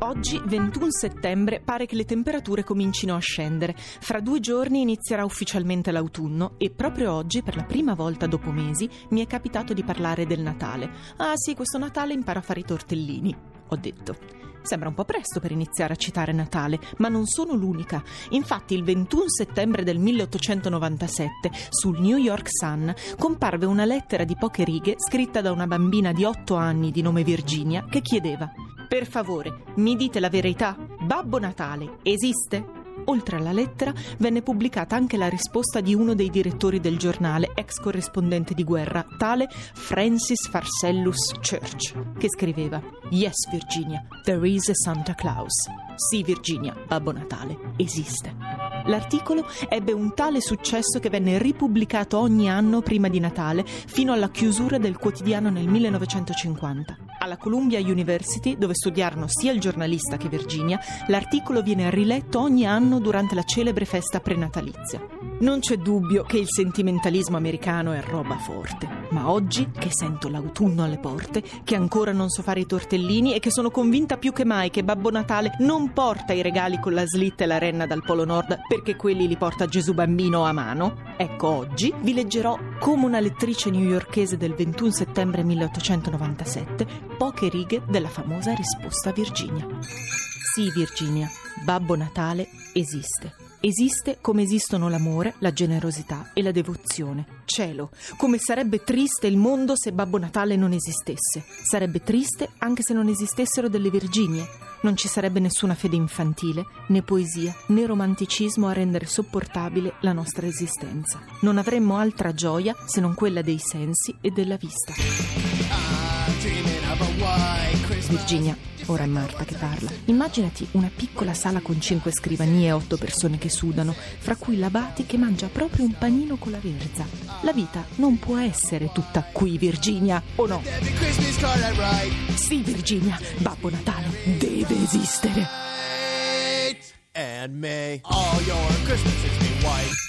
Oggi, 21 settembre, pare che le temperature comincino a scendere. Fra due giorni inizierà ufficialmente l'autunno e proprio oggi, per la prima volta dopo mesi, mi è capitato di parlare del Natale. Ah sì, questo Natale imparo a fare i tortellini, ho detto. Sembra un po' presto per iniziare a citare Natale, ma non sono l'unica. Infatti il 21 settembre del 1897 sul New York Sun comparve una lettera di poche righe scritta da una bambina di 8 anni di nome Virginia che chiedeva Per favore, mi dite la verità? Babbo Natale esiste? Oltre alla lettera venne pubblicata anche la risposta di uno dei direttori del giornale, ex corrispondente di guerra, tale Francis Farsellus Church, che scriveva Yes Virginia, there is a Santa Claus. Sì Virginia, Babbo Natale esiste. L'articolo ebbe un tale successo che venne ripubblicato ogni anno prima di Natale fino alla chiusura del quotidiano nel 1950. Alla Columbia University, dove studiarono sia il giornalista che Virginia, l'articolo viene riletto ogni anno durante la celebre festa prenatalizia. Non c'è dubbio che il sentimentalismo americano è roba forte, ma oggi che sento l'autunno alle porte, che ancora non so fare i tortellini e che sono convinta più che mai che Babbo Natale non porta i regali con la slitta e la renna dal Polo Nord perché quelli li porta Gesù Bambino a mano, ecco oggi vi leggerò come una lettrice newyorkese del 21 settembre 1897 poche righe della famosa risposta a Virginia. Sì, Virginia, Babbo Natale esiste. Esiste come esistono l'amore, la generosità e la devozione. Cielo, come sarebbe triste il mondo se Babbo Natale non esistesse. Sarebbe triste anche se non esistessero delle Virginie. Non ci sarebbe nessuna fede infantile, né poesia, né romanticismo a rendere sopportabile la nostra esistenza. Non avremmo altra gioia se non quella dei sensi e della vista. Virginia, ora è Marta che parla. Immaginati una piccola sala con cinque scrivanie e otto persone che sudano, fra cui l'abati che mangia proprio un panino con la verza. La vita non può essere tutta qui, Virginia, o no? Sì, Virginia, Babbo Natale deve esistere. And may all your Christmases be white.